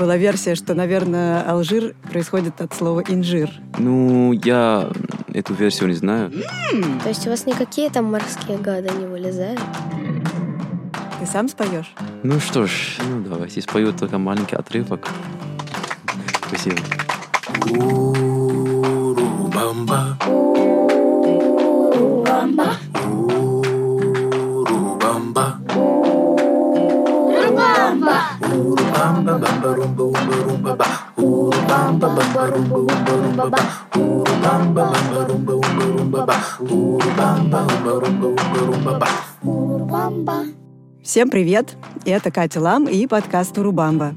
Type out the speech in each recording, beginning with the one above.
Была версия, что, наверное, Алжир происходит от слова инжир. Ну, я эту версию не знаю. То есть у вас никакие там морские гады не вылезают? Ты сам споешь? Ну что ж, ну давайте спою только маленький отрывок. Спасибо. Румба, умба, румба, ба. Умба, румба, ба. Всем привет! Это Катя Лам и подкаст «Урубамба»,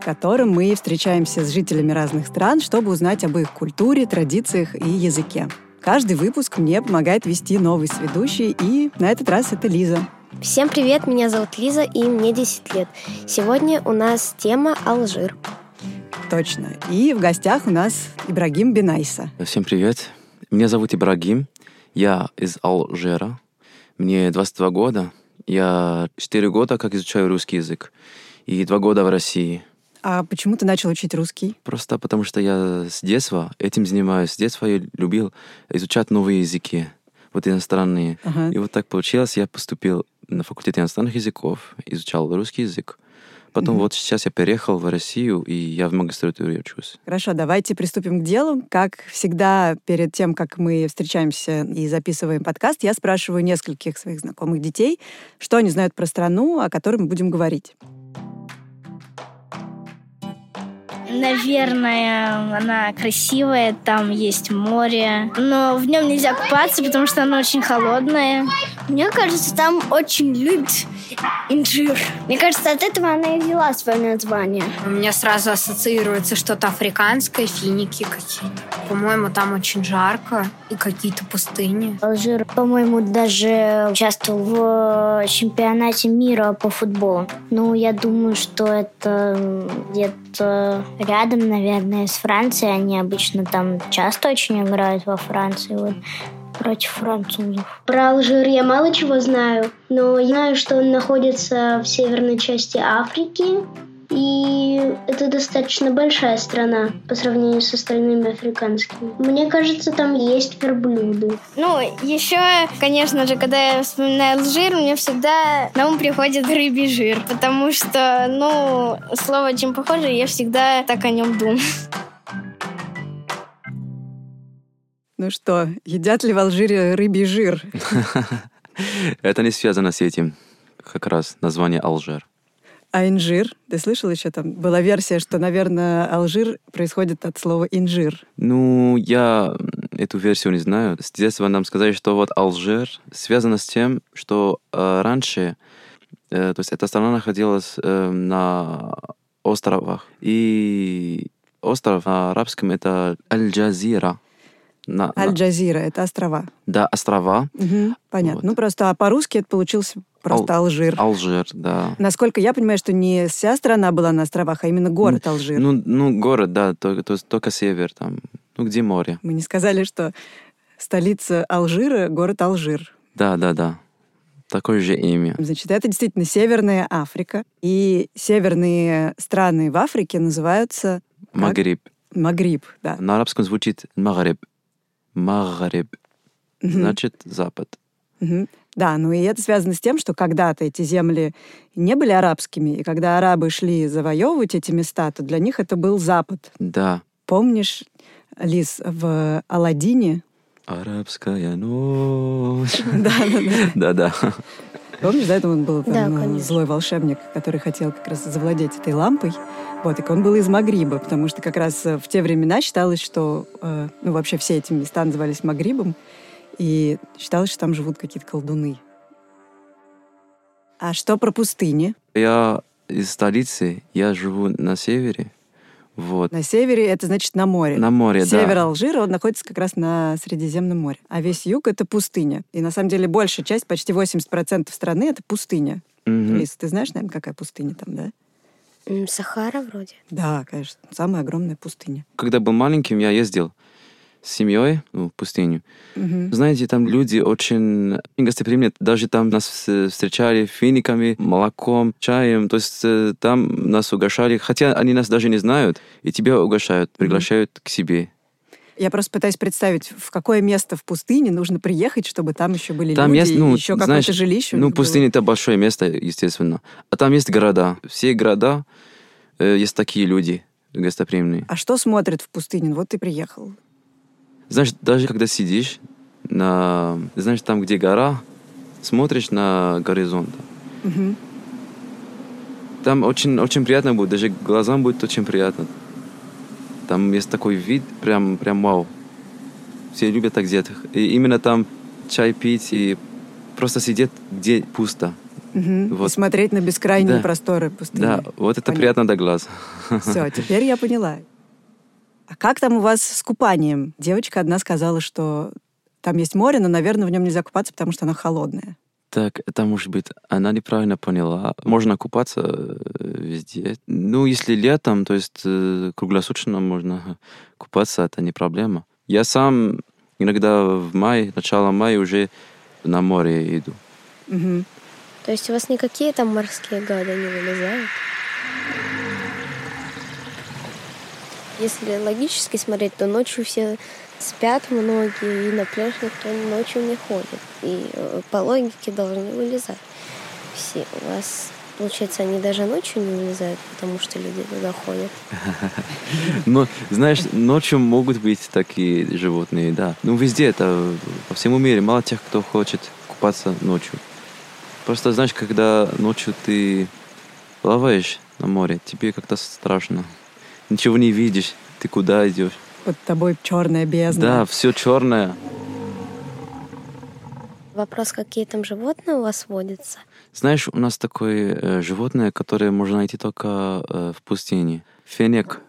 в котором мы встречаемся с жителями разных стран, чтобы узнать об их культуре, традициях и языке. Каждый выпуск мне помогает вести новый сведущий, и на этот раз это Лиза. Всем привет, меня зовут Лиза, и мне 10 лет. Сегодня у нас тема Алжир. Точно. И в гостях у нас Ибрагим Бенайса. Всем привет. Меня зовут Ибрагим. Я из Алжира. Мне 22 года. Я 4 года как изучаю русский язык. И 2 года в России. А почему ты начал учить русский? Просто потому что я с детства этим занимаюсь. С детства я любил изучать новые языки. Вот иностранные. Ага. И вот так получилось. Я поступил на факультет иностранных языков, изучал русский язык. Потом Мгм. вот сейчас я переехал в Россию, и я в магистратуре учусь. Хорошо, давайте приступим к делу. Как всегда, перед тем, как мы встречаемся и записываем подкаст, я спрашиваю нескольких своих знакомых детей, что они знают про страну, о которой мы будем говорить. Наверное, она красивая, там есть море, но в нем нельзя купаться, потому что оно очень холодное. Мне кажется, там очень любят инжир. Мне кажется, от этого она и взяла свое название. У меня сразу ассоциируется что-то африканское, финики какие-то. По-моему, там очень жарко и какие-то пустыни. Алжир, по-моему, даже участвовал в чемпионате мира по футболу. Ну, я думаю, что это где-то рядом, наверное, с Францией. Они обычно там часто очень играют во Франции. Вот против французов. Про Алжир я мало чего знаю, но знаю, что он находится в северной части Африки, и это достаточно большая страна по сравнению с остальными африканскими. Мне кажется, там есть верблюды. Ну, еще, конечно же, когда я вспоминаю Алжир, мне всегда на ум приходит рыбий жир, потому что, ну, слово очень похоже, я всегда так о нем думаю. Ну что, едят ли в Алжире рыбий жир? Это не связано с этим. Как раз название Алжир. А инжир? Ты слышал еще там? Была версия, что, наверное, Алжир происходит от слова инжир. Ну, я эту версию не знаю. С детства нам сказали, что вот Алжир связано с тем, что э, раньше, э, то есть эта страна находилась э, на островах. И остров на арабском это Аль-Джазира. На- на- Аль-Джазира — это острова. да, острова. Мгм, понятно. Вот. Ну, просто а по-русски это получился просто Алжир. Алжир, да. Насколько я понимаю, что не вся страна была на островах, а именно город Алжир. Ну, ну, город, да, только, то есть только север там. Ну, где море. Мы не сказали, что столица Алжира — город Алжир. Да, да, да. Такое же имя. Значит, это действительно Северная Африка. И северные страны в Африке называются Магриб. Магриб, да. На арабском звучит Магриб. Магриб. Значит, запад. Мгм. Да, ну и это связано с тем, что когда-то эти земли не были арабскими, и когда арабы шли завоевывать эти места, то для них это был Запад. Да. Помнишь, Лиз, в Аладдине? Арабская ночь. Да, да, да. Да-да. Помнишь, да, это он был там, Да, э, конечно. злой волшебник, который хотел как раз завладеть этой лампой. Вот, и он был из Магриба, потому что как раз в те времена считалось, что, э, ну, вообще все эти места назывались Магрибом, и считалось, что там живут какие-то колдуны. А что про пустыни? Я из столицы, я живу на севере. Вот. На севере это значит на море. На море, Север да. Алжира, он находится как раз на Средиземном море. А весь юг — это пустыня. И на самом деле большая часть, почти 80% страны — это пустыня. Лиз, ты знаешь, наверное, какая пустыня там, да? Сахара вроде. Да, конечно. Самая огромная пустыня. Когда был маленьким, я ездил с семьей ну, в пустыню. Мгм. Знаете, там люди очень гостеприимные. Даже там нас э, встречали финиками, молоком, чаем. То есть э, там нас угощали. Хотя они нас даже не знают. И тебя угощают, приглашают к себе. Я просто пытаюсь представить, в какое место в пустыне нужно приехать, чтобы там еще были Там люди, есть, ну, еще какое-то жилище. Ну, пустыня это большое место, естественно. А там есть города. Все города э, есть такие люди гостеприимные. А что смотрят в пустыне? Вот ты приехал. Знаешь, даже когда сидишь на, знаешь, там, где гора, смотришь на горизонт. Мгм. Там очень, очень приятно будет, даже глазам будет очень приятно. Там есть такой вид, прям, прям вау. Все любят так делать. И именно там чай пить и просто сидеть, где пусто. И Вот. смотреть на бескрайние Да. просторы пустыни. Да, вот это Понятно. приятно до глаз. Все, теперь я поняла. А как там у вас с купанием? Девочка одна сказала, что там есть море, но, наверное, в нем нельзя купаться, потому что оно холодное. Так, это может быть, она неправильно поняла. Можно купаться э, везде. Ну, если летом, то есть э, круглосуточно можно купаться, это не проблема. Я сам иногда в мае, начало мая уже на море иду. Мгм. То есть у вас никакие там морские гады не вылезают? Если логически смотреть, то ночью все спят многие, и на пляж никто ночью не ходит. И э, по логике должны вылезать все. У вас, получается, они даже ночью не вылезают, потому что люди туда ходят. Но, знаешь, ночью могут быть такие животные, да. Ну, везде это, по всему мире, мало тех, кто хочет купаться ночью. Просто, знаешь, когда ночью ты плаваешь на море, тебе как-то страшно. Ничего не видишь, ты куда идешь. Под тобой черная бездна. Да, все черное. Вопрос, какие там животные у вас водятся? Знаешь, у нас такое э, животное, которое можно найти только э, в пустыне. Фенек.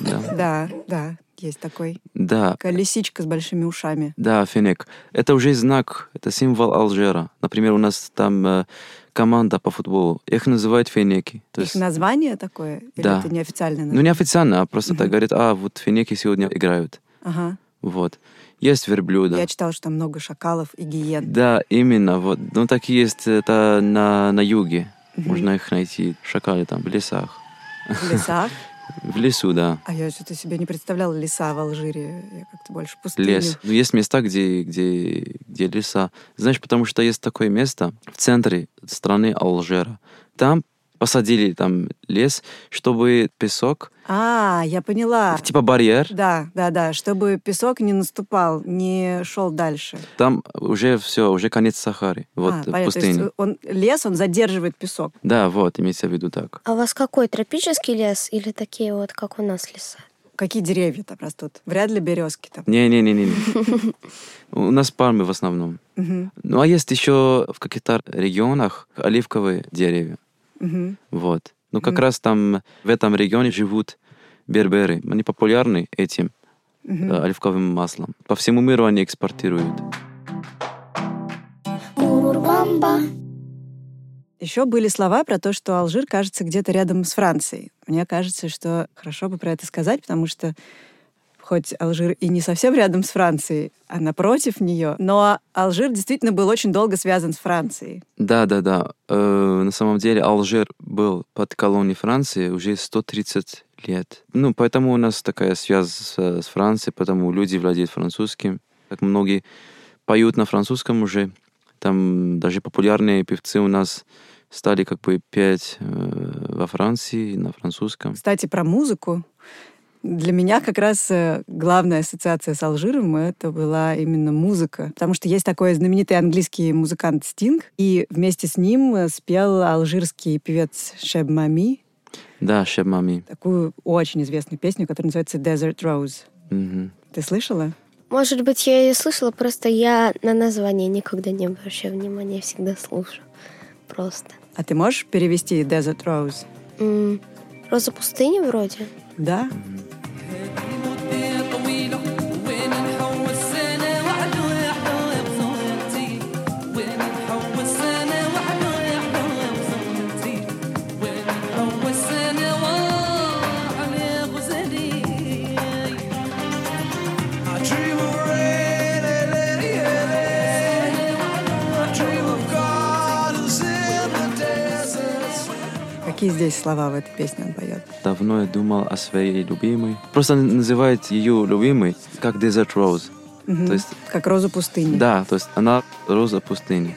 Да. Да, да, есть такой. Да, Такая лисичка с большими ушами. да, фенек. Это уже знак, это символ Алжира. Например, у нас там э, команда по футболу. Их называют фенеки. То Их есть, название такое? Или Да. это неофициальное ну, название? неофициально, а просто так говорят, а, вот фенеки сегодня играют. Ага. Вот. Есть верблюда. Я читала, что там много шакалов и гиен. Да, именно. Вот. Ну, такие есть это на, на юге. Можно их найти. Шакали там в лесах. В лесах. В лесу, да. А я что-то себе не представляла леса в Алжире. Я как-то больше пустыню. Лес. Ну, есть места, где, где, где леса. Знаешь, потому что есть такое место в центре страны Алжира. Там посадили там лес, чтобы песок, А, я поняла. типа барьер, Да, да, да, чтобы песок не наступал, не шел дальше. там уже все, уже конец Сахары, вот а, понятно. То есть он, лес, он задерживает песок. Да, вот, имеется в виду так. А у вас какой, тропический лес или такие вот, как у нас леса? Какие деревья там растут? Вряд ли березки там. Не-не-не-не. У нас пальмы в основном. Ну, а есть еще в каких-то регионах оливковые деревья. Мгм. Вот. Ну, как Мгм. раз там в этом регионе живут берберы. Они популярны этим э, оливковым маслом. По всему миру они экспортируют. Еще были слова про то, что Алжир кажется где-то рядом с Францией. Мне кажется, что хорошо бы про это сказать, потому что хоть Алжир и не совсем рядом с Францией, а напротив нее, но Алжир действительно был очень долго связан с Францией. Да, да, да. Э, на самом деле Алжир был под колонией Франции уже 130 лет. Ну, поэтому у нас такая связь с, с Францией, потому люди владеют французским. Как многие поют на французском уже. Там даже популярные певцы у нас стали как бы петь э, во Франции на французском. Кстати, про музыку. Для меня как раз э, главная ассоциация с Алжиром это была именно музыка. Потому что есть такой знаменитый английский музыкант Стинг, и вместе с ним э, спел алжирский певец Шеб Мами Да, Шеб Мами. такую очень известную песню, которая называется Desert Rose. Мгм. Ты слышала? Может быть, я ее слышала, просто я на название никогда не обращаю внимания, я всегда слушаю. Просто. А ты можешь перевести Desert Rose? М, Роза пустыни вроде. Да? Какие здесь слова в этой песне он поет? Давно я думал о своей любимой. Просто называет ее любимой как Desert Rose. Мгм. То есть, Как роза пустыни. да, то есть она роза пустыни.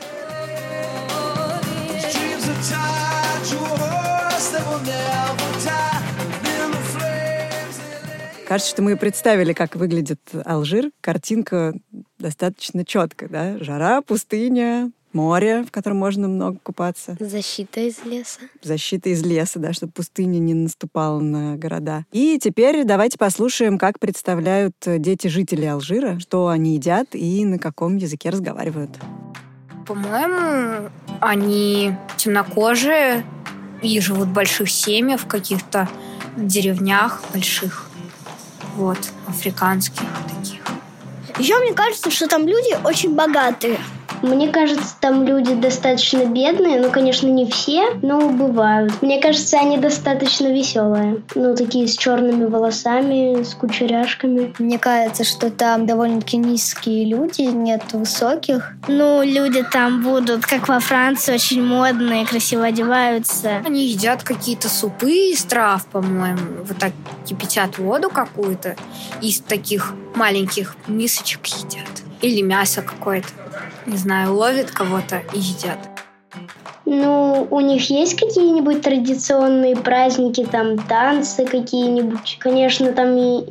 Кажется, что мы представили, как выглядит Алжир. Картинка достаточно четкая, да? Жара, пустыня, море, в котором можно много купаться. Защита из леса. Защита из леса, да, чтобы пустыня не наступала на города. И теперь давайте послушаем, как представляют дети жителей Алжира, что они едят и на каком языке разговаривают. По-моему, они темнокожие и живут в больших семьях, в каких-то деревнях больших. Вот, африканских таких. Еще мне кажется, что там люди очень богатые. Мне кажется, там люди достаточно бедные, ну, конечно, не все, но бывают. Мне кажется, они достаточно веселые. Ну, такие с черными волосами, с кучеряшками. Мне кажется, что там довольно-таки низкие люди, нет высоких. Ну, люди там будут, как во Франции, очень модные, красиво одеваются. Они едят какие-то супы из трав, по-моему. Вот так кипятят воду какую-то из таких маленьких мисочек едят. Или мясо какое-то. Не знаю, ловят кого-то и едят. Ну, у них есть какие-нибудь традиционные праздники, там танцы какие-нибудь? Конечно, там и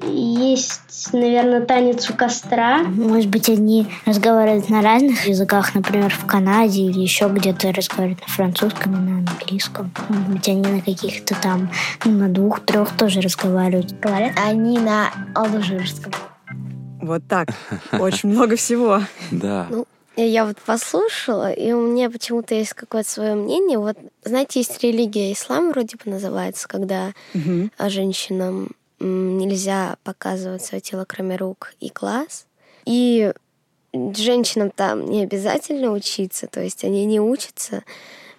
есть, наверное, танец у костра. Может быть, они разговаривают на разных языках, например, в Канаде или еще где-то разговаривают на французском и на английском. Может быть, они на каких-то там, ну, на двух-трех тоже разговаривают. Говорят? Они на алжирском. Вот так. Очень много всего. Да. Ну, Я вот послушала, и у меня почему-то есть какое-то свое мнение. Вот, знаете, есть религия ислам, вроде бы называется, когда а, женщинам нельзя показывать свое тело, кроме рук и глаз. И женщинам там не обязательно учиться, то есть они не учатся.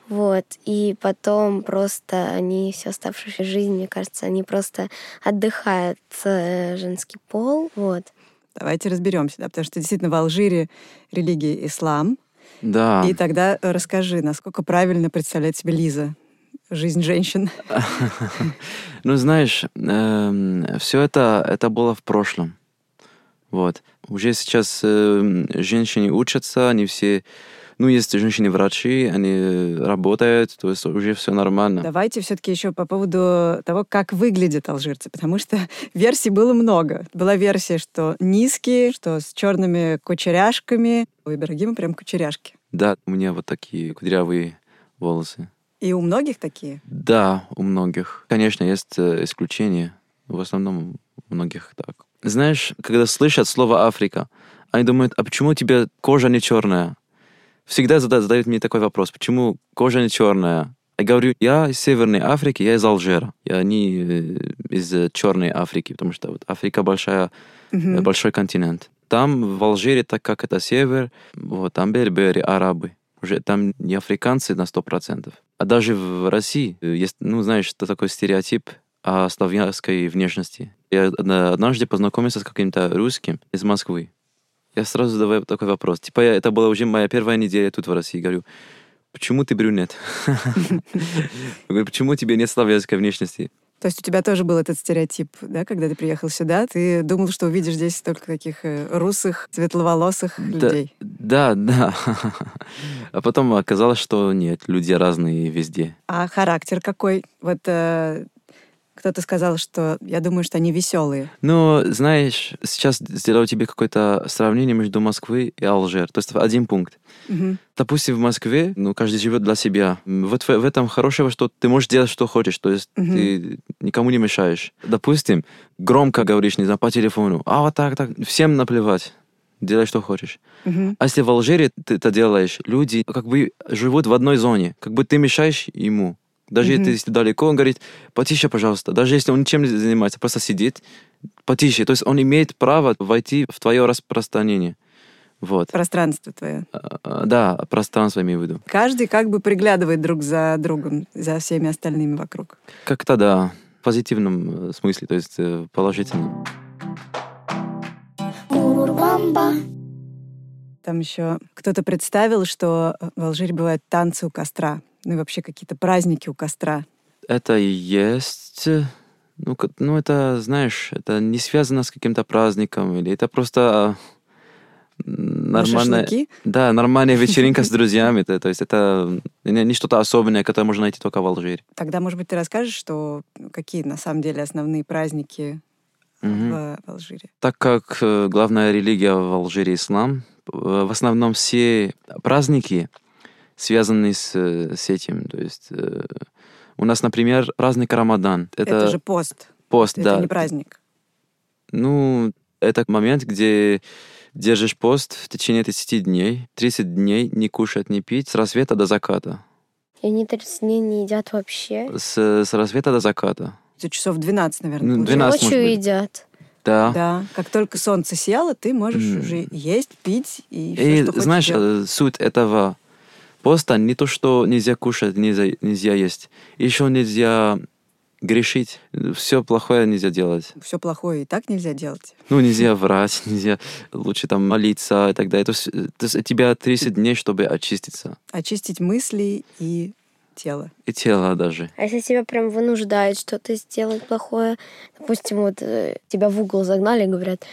Вот. И потом просто они всю оставшуюся жизнь, мне кажется, они просто отдыхают э, женский пол. Вот. Давайте разберемся, да, потому что действительно в Алжире религия ислам. Да. И тогда расскажи, насколько правильно представляет себе Лиза жизнь женщин. Ну, знаешь, все это, это было в прошлом. Вот. Уже сейчас эм, женщины учатся, они все... Ну, есть женщины-врачи, они работают, то есть уже все нормально. Давайте все-таки еще по поводу того, как выглядят алжирцы, потому что версий было много. Была версия, что низкие, что с черными кучеряшками. У Ибрагима прям кучеряшки. Да, у меня вот такие кудрявые волосы. И у многих такие. Да, у многих. Конечно, есть э, исключения. В основном у многих так. Знаешь, когда слышат слово Африка, они думают, а почему у тебя кожа не черная? Всегда зада- задают мне такой вопрос, почему кожа не черная? Я говорю, я из Северной Африки, я из Алжира. Я не э, из э, Черной Африки, потому что вот Африка большая, Мгм. большой континент. Там в Алжире, так как это север, вот там берберы, арабы. Уже там не африканцы на сто процентов. А даже в России есть, ну, знаешь, что такой стереотип о славянской внешности. Я одна- однажды познакомился с каким-то русским из Москвы. Я сразу задаваю такой вопрос. Типа, я- это была уже моя первая неделя тут в России. Говорю, почему ты брюнет? Говорю, почему тебе нет славянской внешности? То есть у тебя тоже был этот стереотип, да, когда ты приехал сюда, ты думал, что увидишь здесь только таких э, русых, светловолосых Да, людей. да, да. А потом оказалось, что нет, люди разные везде. А характер какой? Вот э, кто-то сказал, что я думаю, что они веселые. Ну, знаешь, сейчас сделаю тебе какое-то сравнение между Москвой и Алжир. То есть один пункт. Мгм. Допустим, в Москве, ну, каждый живет для себя. Вот в, в этом хорошего, что ты можешь делать, что хочешь. То есть Мгм. ты никому не мешаешь. Допустим, громко говоришь, не знаю, по телефону. А вот так, так. Всем наплевать. Делай, что хочешь. Мгм. А если в Алжире ты это делаешь, люди как бы живут в одной зоне. Как бы ты мешаешь ему. Даже Мгм. если далеко, он говорит, потише, пожалуйста. Даже если он ничем не занимается, просто сидит, потише. То есть он имеет право войти в твое распространение. Вот. Пространство твое. А, а, Да, пространство имею в виду. Каждый как бы приглядывает друг за другом, за всеми остальными вокруг. Как-то да, в позитивном э, смысле, то есть э, положительном. Там еще кто-то представил, что в Алжире бывают танцы у костра. Ну и вообще какие-то праздники у костра. Это и есть... Ну, ну, это, знаешь, это не связано с каким-то праздником, или это просто На нормальная... шашлыки? Да, нормальная вечеринка с друзьями. То то есть это не не что-то особенное, которое можно найти только в Алжире. Тогда, может быть, ты расскажешь, что какие на самом деле основные праздники в, в Алжире? Так как э, главная религия в Алжире ислам, э, в основном все праздники связаны с, э, с этим. То есть э, у нас, например, праздник Рамадан. Это, Это, же пост. пост, Это да. не праздник. Ну, это момент, где держишь пост в течение 30 дней. 30 дней не кушать, не пить с рассвета до заката. И они 30 дней не едят вообще. С, с рассвета до заката. Это часов 12, наверное. Ну, получается. 12 может Ночью быть. едят. Да. Да, как только солнце сияло, ты можешь М. уже есть, пить и И все, что хочешь знаешь, делать. э, суть этого поста не то, что нельзя кушать, нельзя, нельзя есть. Еще нельзя грешить. Все плохое нельзя делать. Все плохое и так нельзя делать. Ну, нельзя врать, нельзя лучше там молиться и так далее. То есть, э, то есть у тебя 30 дней, чтобы очиститься. Очистить мысли и тело. И тело даже. А если тебя прям вынуждают что-то сделать плохое, допустим, вот э, тебя в угол загнали и говорят,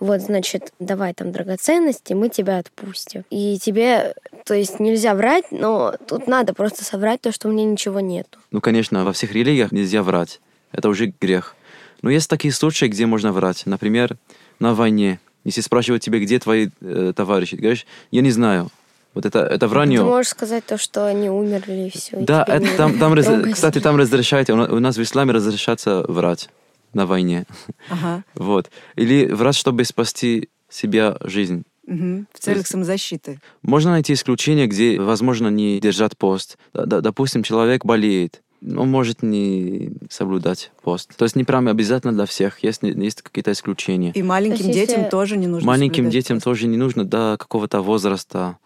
вот, значит, давай там драгоценности, мы тебя отпустим. И тебе, то есть нельзя врать, но тут надо просто соврать то, что у меня ничего нету. Ну, конечно, во всех религиях нельзя врать. Это уже грех. Но есть такие случаи, где можно врать. Например, на войне. Если спрашивают тебя, где твои э, товарищи, ты говоришь, я не знаю. Вот это, это вранье. Ты можешь сказать то, что они умерли и все. Да, это там, там раз- кстати, там разрешается, у нас в исламе разрешается врать на войне. Ага. Вот. Или врать, чтобы спасти себя жизнь. Мгм. В целях самозащиты. Можно найти исключения, где, возможно, не держать пост. Допустим, человек болеет, он может не соблюдать пост. То есть не прям обязательно для всех, есть, есть какие-то исключения. И маленьким То есть детям если- тоже не нужно Маленьким детям пост. тоже не нужно до какого-то возраста,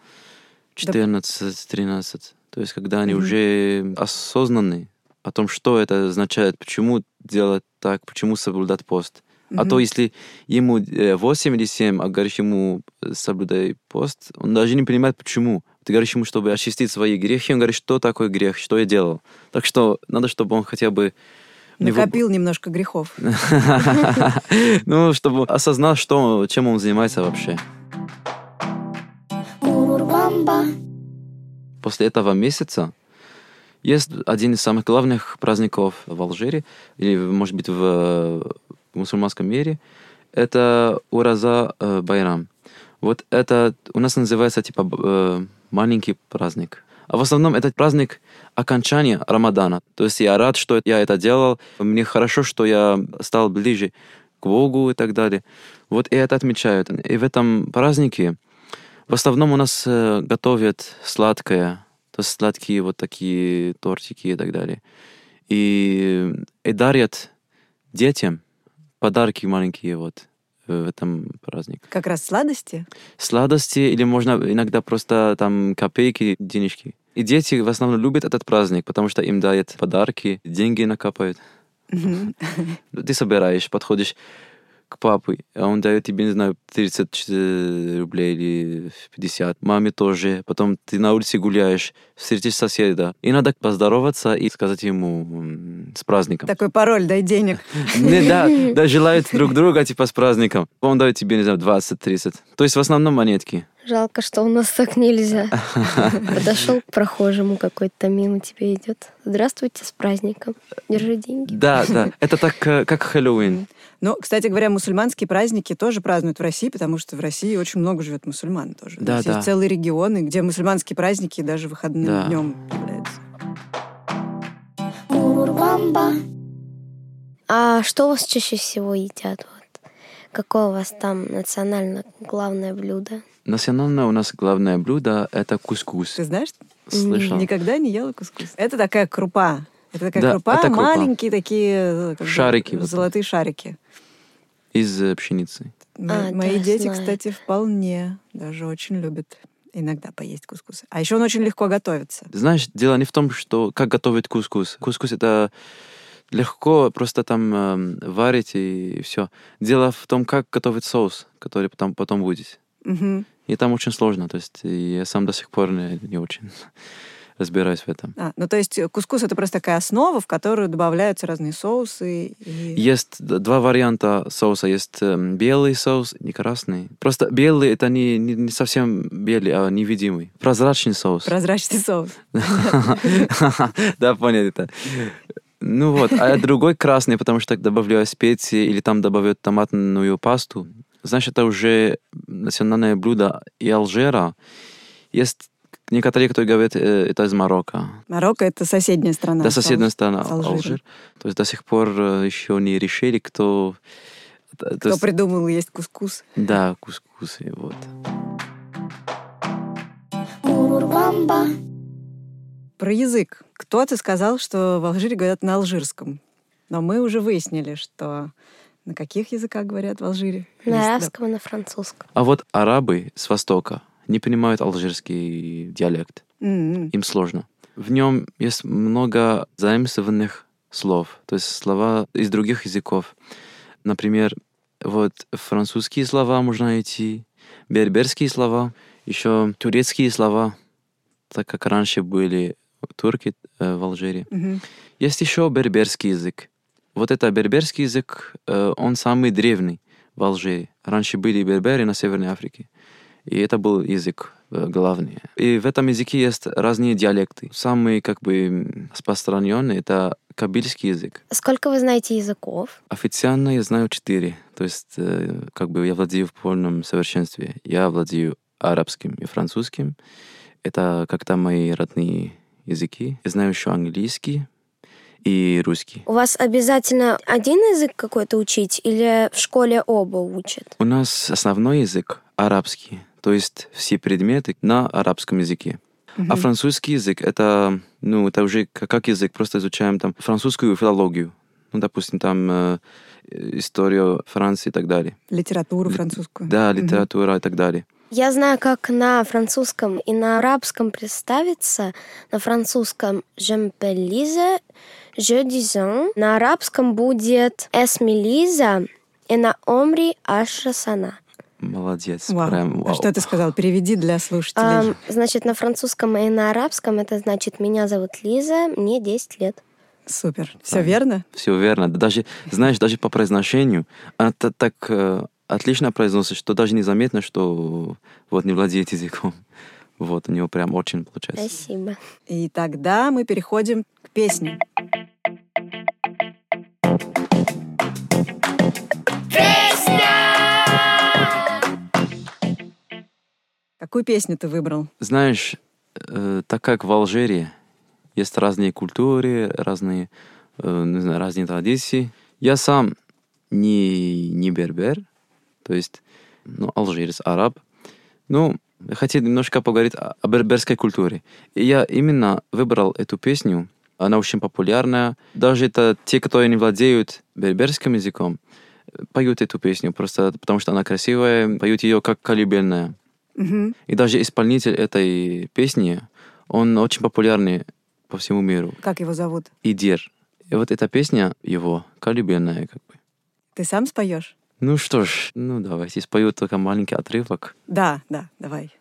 14-13. То есть когда они Мгм. уже осознаны о том, что это означает, почему делать так, почему соблюдать пост. А то если ему э, 8 или 7, а говоришь ему э, соблюдай пост, он даже не понимает, почему. Ты говоришь ему, чтобы очистить свои грехи, он говорит, что такое грех, что я делал. Так что надо, чтобы он хотя бы... Накопил немножко грехов. ну, чтобы осознал, что, чем он занимается вообще. После этого месяца есть один из самых главных праздников в Алжире, или, может быть, в, в мусульманском мире. Это Ураза э, Байрам. Вот это у нас называется типа э, маленький праздник. А в основном это праздник окончания Рамадана. То есть я рад, что я это делал. Мне хорошо, что я стал ближе к Богу и так далее. Вот и это отмечают. И в этом празднике в основном у нас э, готовят сладкое, то есть сладкие вот такие тортики и так далее. И, и дарят детям подарки маленькие вот э, в этом празднике. Как раз сладости. Сладости или можно иногда просто там копейки, денежки. И дети в основном любят этот праздник, потому что им дают подарки, деньги накапают. Мгм. Ты собираешь, подходишь к папе, а он дает тебе, не знаю, 30 э, рублей или 50. Маме тоже. Потом ты на улице гуляешь, встретишь соседа. И надо поздороваться и сказать ему с праздником. Такой пароль, дай денег. Не, да, да, желают друг друга, типа, с праздником. Он дает тебе, не знаю, 20-30. То есть в основном монетки. Жалко, что у нас так нельзя. Подошел к прохожему какой-то мимо тебя идет. Здравствуйте, с праздником. Держи деньги. Да, да. Это так, э, как Хэллоуин. Ну, кстати говоря, мусульманские праздники тоже празднуют в России, потому что в России очень много живет мусульман тоже. Да, Есть да. целые регионы, где мусульманские праздники даже выходным Да. днем являются. А что у вас чаще всего едят? Вот? Какое у вас там национально главное блюдо? Национальное у нас главное блюдо — это кускус. Ты знаешь, Слышал? никогда не ела кускус. Это такая крупа. Это такая Да, крупа, это крупа. маленькие такие э, как бы, Шарики вот. золотые шарики. Из э, пшеницы. А, Мои да, дети, знаю. кстати, вполне даже очень любят иногда поесть кускус. А еще он очень легко готовится. Знаешь, дело не в том, что как готовить кускус. Кускус — это легко, просто там эм, варить и, все. Дело в том, как готовить соус, который потом, потом будет. Мгм. И там очень сложно, то есть я сам до сих пор не, не очень. Разбираюсь в этом. А, ну то есть кускус это просто такая основа, в которую добавляются разные соусы. И... Есть два варианта соуса. Есть эм, белый соус, не красный. Просто белый это не, не, не совсем белый, а невидимый. Прозрачный соус. Прозрачный соус. Да, понял это. Ну вот, а другой красный, потому что добавляю специи или там добавляют томатную пасту. Значит, это уже национальное блюдо и Алжира. Есть некоторые, кто говорят, э, это из Марокко. Марокко это соседняя страна. Да, соседняя страна с Алжиром. Алжир. То есть до сих пор э, еще не решили, кто... то Кто есть- придумал есть кускус? Да, кускус, и вот. Про язык. Кто-то сказал, что в Алжире говорят на алжирском. Но мы уже выяснили, что на каких языках говорят в Алжире? На арабском и на французском. А вот арабы с Востока не понимают алжирский диалект. М-м. Им сложно. В нем есть много заимствованных слов, то есть слова из других языков. Например, вот французские слова можно найти, берберские слова, еще турецкие слова, так как раньше были турки э, в Алжире. Мгм. Есть еще берберский язык. Вот это берберский язык, э, он самый древний в Алжире. Раньше были берберы на Северной Африке. И это был язык э, главный. И в этом языке есть разные диалекты. Самый как бы распространенный это кабильский язык. Сколько вы знаете языков? Официально я знаю четыре. То есть э, как бы я владею в полном совершенстве. Я владею арабским и французским. Это как-то мои родные языки. Я знаю еще английский и русский. У вас обязательно один язык какой-то учить или в школе оба учат? У нас основной язык арабский, то есть все предметы на арабском языке. А французский язык это, ну, это уже как язык, просто изучаем там французскую филологию. Ну, допустим, там э, историю Франции и так далее. Литературу французскую. Да, литература и так далее. Я знаю, как на французском и на арабском представиться. На французском «je m'appelle Lisa», «je disons». На арабском будет «esmi Lisa» и на омри «ашрасана». Молодец. Вау. Прям, А вау. что ты сказал? Переведи для слушателей. Ам, значит, на французском и на арабском это значит «меня зовут Лиза, мне 10 лет». Супер. Все Правильно. верно? Все верно. Даже, знаешь, даже по произношению, она та- так э, отлично произносит, что даже незаметно, что вот не владеет языком. Вот, у него прям очень получается. Спасибо. И тогда мы переходим к песне. Какую песню ты выбрал? Знаешь, э, так как в Алжире есть разные культуры, разные, э, не знаю, разные традиции, я сам не, не бербер, то есть, ну, алжирец, араб. Ну, я хотел немножко поговорить о, о берберской культуре. И я именно выбрал эту песню. Она очень популярная. Даже это те, которые не владеют берберским языком, э, поют эту песню, просто потому что она красивая, поют ее как колыбельная. Мгм. И даже исполнитель этой песни, он очень популярный по всему миру. Как его зовут? Идир. И вот эта песня его колыбельная как бы. Ты сам споешь? Ну что ж, ну давайте спою только маленький отрывок. Да, да, давай.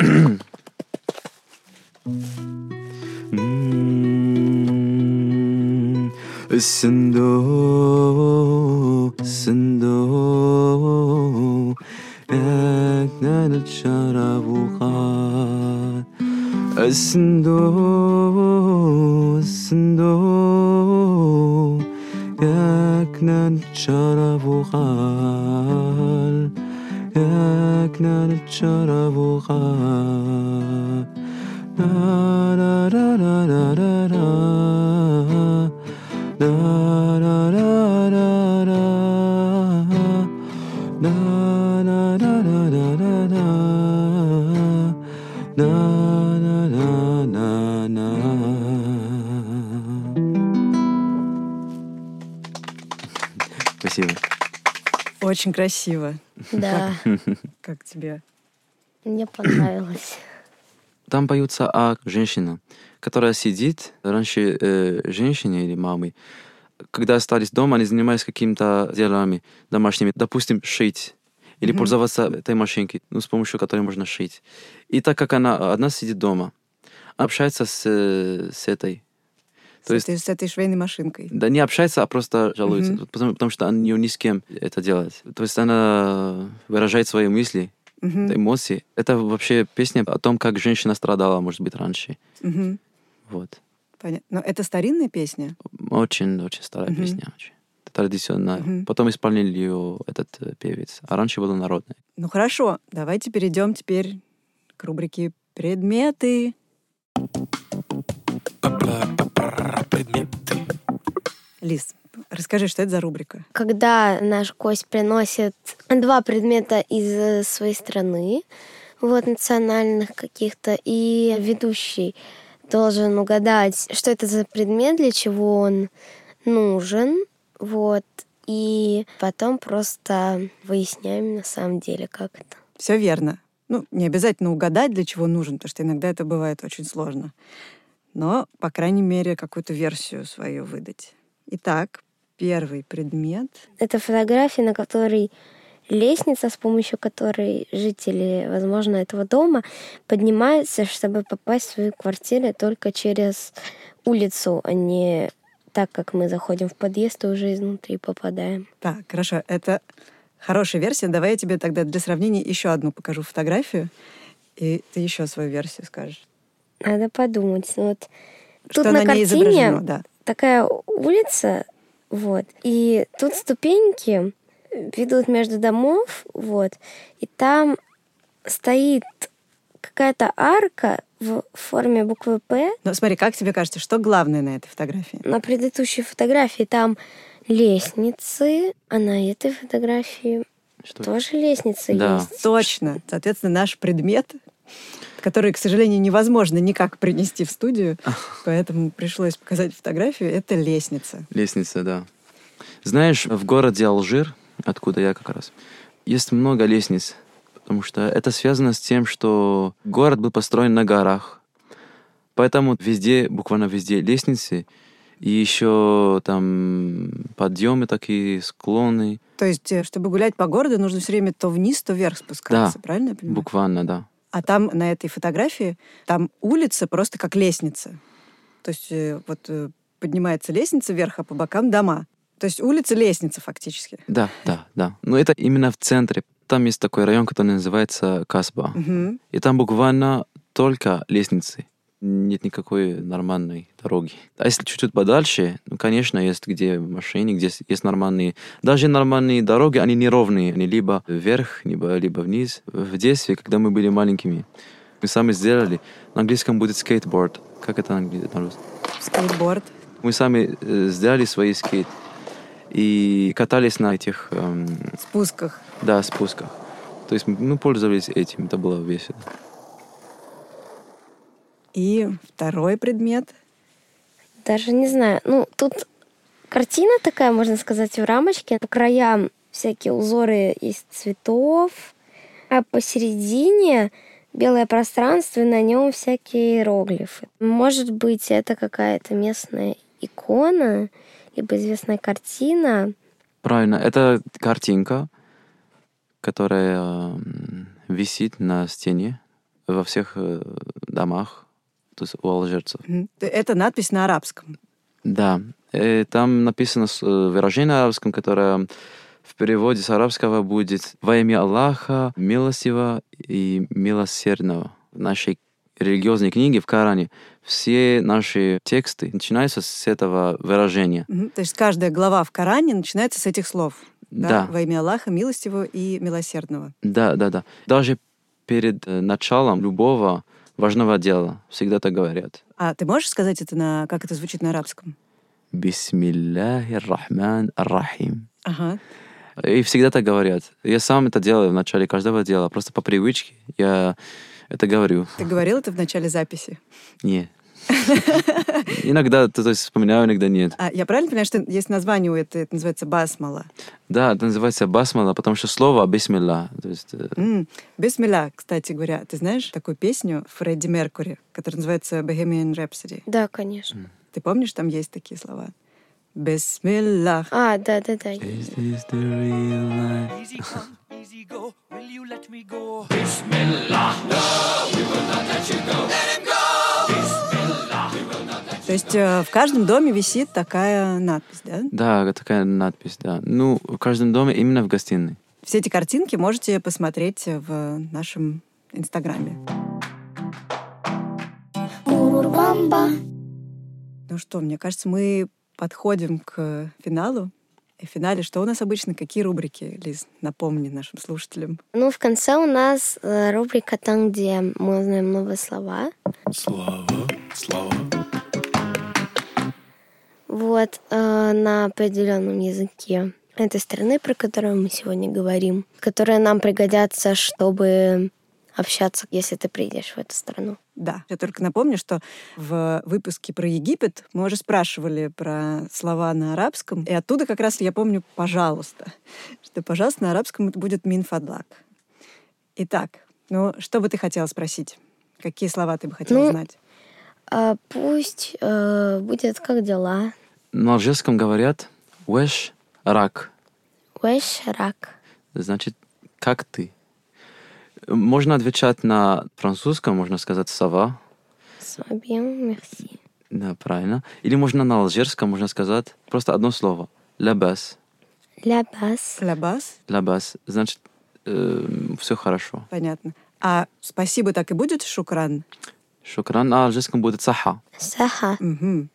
음, 쓴 نجنل الشراب قال الصندوق الصندوق يكنا الشراب قال يكنا الشراب قال لا لا لا لا لا لا لا لا لا Очень красиво. Да, Как тебе? мне понравилось. Там поются о женщине, которая сидит, раньше э, женщине или мамы, когда остались дома, они занимались какими-то делами домашними, допустим, шить или Мгм. пользоваться этой машинкой, ну, с помощью которой можно шить. И так как она одна сидит дома, общается с, э, с этой. То есть... с этой швейной машинкой. Да не общается, а просто жалуется. Мгм. Потому, потому что она не, с кем это делает. То есть она выражает свои мысли, Мгм, эмоции. Это вообще песня о том, как женщина страдала, может быть, раньше. мгм. Вот. Понятно. Но это старинная песня? Очень-очень старая Мгм. песня. Очень. Традиционная. Мгм. Потом исполнил ее этот э, певец. А раньше была народная. Ну хорошо, давайте перейдем теперь к рубрике «Предметы». Предметы. Лиз, расскажи, что это за рубрика? Когда наш гость приносит два предмета из э, своей страны, вот, национальных каких-то, и ведущий должен угадать, что это за предмет, для чего он нужен, вот, и потом просто выясняем на самом деле, как это. Все верно. Ну, не обязательно угадать, для чего нужен, потому что иногда это бывает очень сложно. Но, по крайней мере, какую-то версию свою выдать. Итак, первый предмет. Это фотография, на которой лестница, с помощью которой жители, возможно, этого дома поднимаются, чтобы попасть в свою квартиру только через улицу, а не так, как мы заходим в подъезд и уже изнутри попадаем. Так, хорошо, это хорошая версия. Давай я тебе тогда для сравнения еще одну покажу фотографию, и ты еще свою версию скажешь. Надо подумать. Ну Вот. Что Тут на картине да. такая улица, вот, и тут ступеньки ведут между домов, вот, и там стоит какая-то арка в форме буквы «П». Но смотри, как тебе кажется, что главное на этой фотографии? На предыдущей фотографии там лестницы, а на этой фотографии Что? тоже лестница Да. есть. Точно. Соответственно, наш предмет, который, к сожалению, невозможно никак принести в студию, поэтому пришлось показать фотографию, это лестница. Лестница, да. Знаешь, в городе Алжир, откуда я как раз, есть много лестниц, потому что это связано с тем, что город был построен на горах. Поэтому везде, буквально везде лестницы, и еще там подъемы такие, склоны. То есть, э, чтобы гулять по городу, нужно все время то вниз, то вверх спускаться, Да. правильно я понимаю? Буквально, да. А там на этой фотографии, там улица просто как лестница. То есть э, вот э, поднимается лестница вверх, а по бокам дома. То есть улица лестница фактически. Да, да, да. Но это именно в центре. Там есть такой район, который называется Касба. Мгм. И там буквально только лестницы. Нет никакой нормальной дороги. А если чуть-чуть подальше, ну, конечно, есть где машины, где есть нормальные... Даже нормальные дороги, они неровные. Они либо вверх, либо, либо вниз. В детстве, когда мы были маленькими, мы сами сделали. На английском будет скейтборд. Как это на английском? русском? Скейтборд. Мы сами э, сделали свои скейт. И катались на этих, эм, спусках. да, спусках. То есть мы ну, пользовались этим. Это было весело. И второй предмет. Даже не знаю. Ну, тут картина такая, можно сказать, в рамочке. По краям всякие узоры из цветов, а посередине белое пространство, и на нем всякие иероглифы. Может быть, это какая-то местная икона, либо известная картина. Правильно, это картинка, которая висит на стене во всех э, домах, то есть у алжирцев. Это надпись на арабском. Да, э, там написано э, выражение на арабском, которое в переводе с арабского будет «Во имя Аллаха, милостивого и милосердного». В нашей религиозной книге, в Коране, все наши тексты начинаются с этого выражения. То есть каждая глава в Коране начинается с этих слов. Да. Во имя Аллаха, милостивого и милосердного. Да, да, да. Даже перед э, началом любого важного дела всегда так говорят. А ты можешь сказать это на, как это звучит на арабском? Бисмиллахи рахман рахим. Ага. И всегда так говорят. Я сам это делаю в начале каждого дела. Просто по привычке я это говорю. Ты говорил это в начале записи? Не. Иногда, то есть, вспоминаю, иногда нет. А я правильно понимаю, что есть название у этого, это называется басмала? Да, это называется басмала, потому что слово бисмилла. То есть, э, М, Бисмилля, кстати говоря. Ты знаешь такую песню Фредди Меркури, которая называется Bohemian Rhapsody? Да, конечно. Ты помнишь, там есть такие слова? Бисмиллах. А, да, да, да. Is this the real life? Easy come, easy go. Will you let me go? То есть э, в каждом доме висит такая надпись, да? Да, такая надпись, да. Ну, в каждом доме именно в гостиной. Все эти картинки можете посмотреть в нашем инстаграме. Ну что, мне кажется, мы подходим к финалу. И в финале что у нас обычно? Какие рубрики, Лиз? Напомни нашим слушателям. Ну, в конце у нас э, рубрика там, где мы узнаем новые слова. Слава, слава. Вот, э, на определенном языке этой страны, про которую мы сегодня говорим, которые нам пригодятся, чтобы общаться, если ты приедешь в эту страну. Да, я только напомню, что в выпуске про Египет мы уже спрашивали про слова на арабском, и оттуда как раз я помню «пожалуйста», что «пожалуйста» на арабском это будет «минфадлак». Итак, ну, что бы ты хотела спросить? Какие слова ты бы хотела Ну, знать? А пусть э, будет как дела. На алжирском говорят «веш рак», Вэш рак. значит «как ты». Можно отвечать на французском, можно сказать «сава», Свабьем, мерси. да, правильно. Или можно на алжирском, можно сказать просто одно слово «лабас». Ля бас. Лабас? «Лабас» значит все хорошо. Понятно. А спасибо так и будет шукран? Шукран на алжирском будет «саха». Саха. Мгм.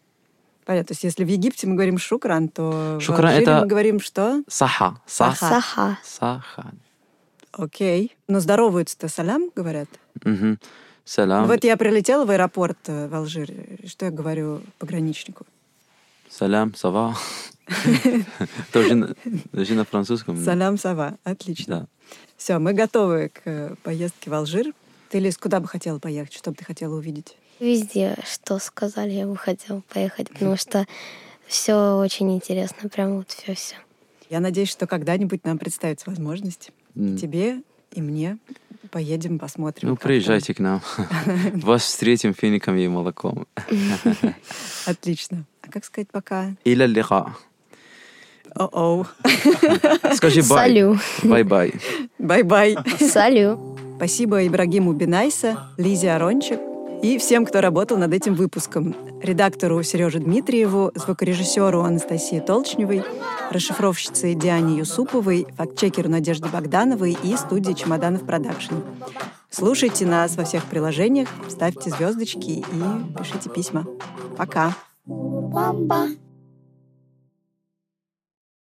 Понятно. То есть если в Египте мы говорим шукран, то Шукран в Алжире это- мы говорим что? «Саха». «Саха». Саха. «Саха». Окей. Но здороваются-то салям, говорят. Мгм. Салам. Вот я прилетела в аэропорт э, в Алжир. Что я говорю пограничнику? Салям, сава. Тоже на- французском. Салям сава. Отлично. Да. Все, мы готовы к э, поездке в Алжир. Ты, Лиз, куда бы хотела поехать? Что бы ты хотела увидеть? Везде, что сказали, я бы хотела поехать, потому что все очень интересно, прям вот все-все. Я надеюсь, что когда-нибудь нам представится возможность. М. Тебе и мне поедем, посмотрим. Ну, как там. приезжайте к нам. Вас встретим фиником и молоком. Отлично. А как сказать пока? إلى اللقاء. О-оу. Скажи bye. Salut. Bye-bye. Bye-bye. Salut. Спасибо Ибрагиму Бинайса, Лизе Арончик и всем, кто работал над этим выпуском. Редактору Сереже Дмитриеву, звукорежиссеру Анастасии Толчневой, расшифровщице Диане Юсуповой, фактчекеру Надежде Богдановой и студии «Чемоданов Продакшн». Слушайте нас во всех приложениях, ставьте звездочки и пишите письма. Пока! Бамба.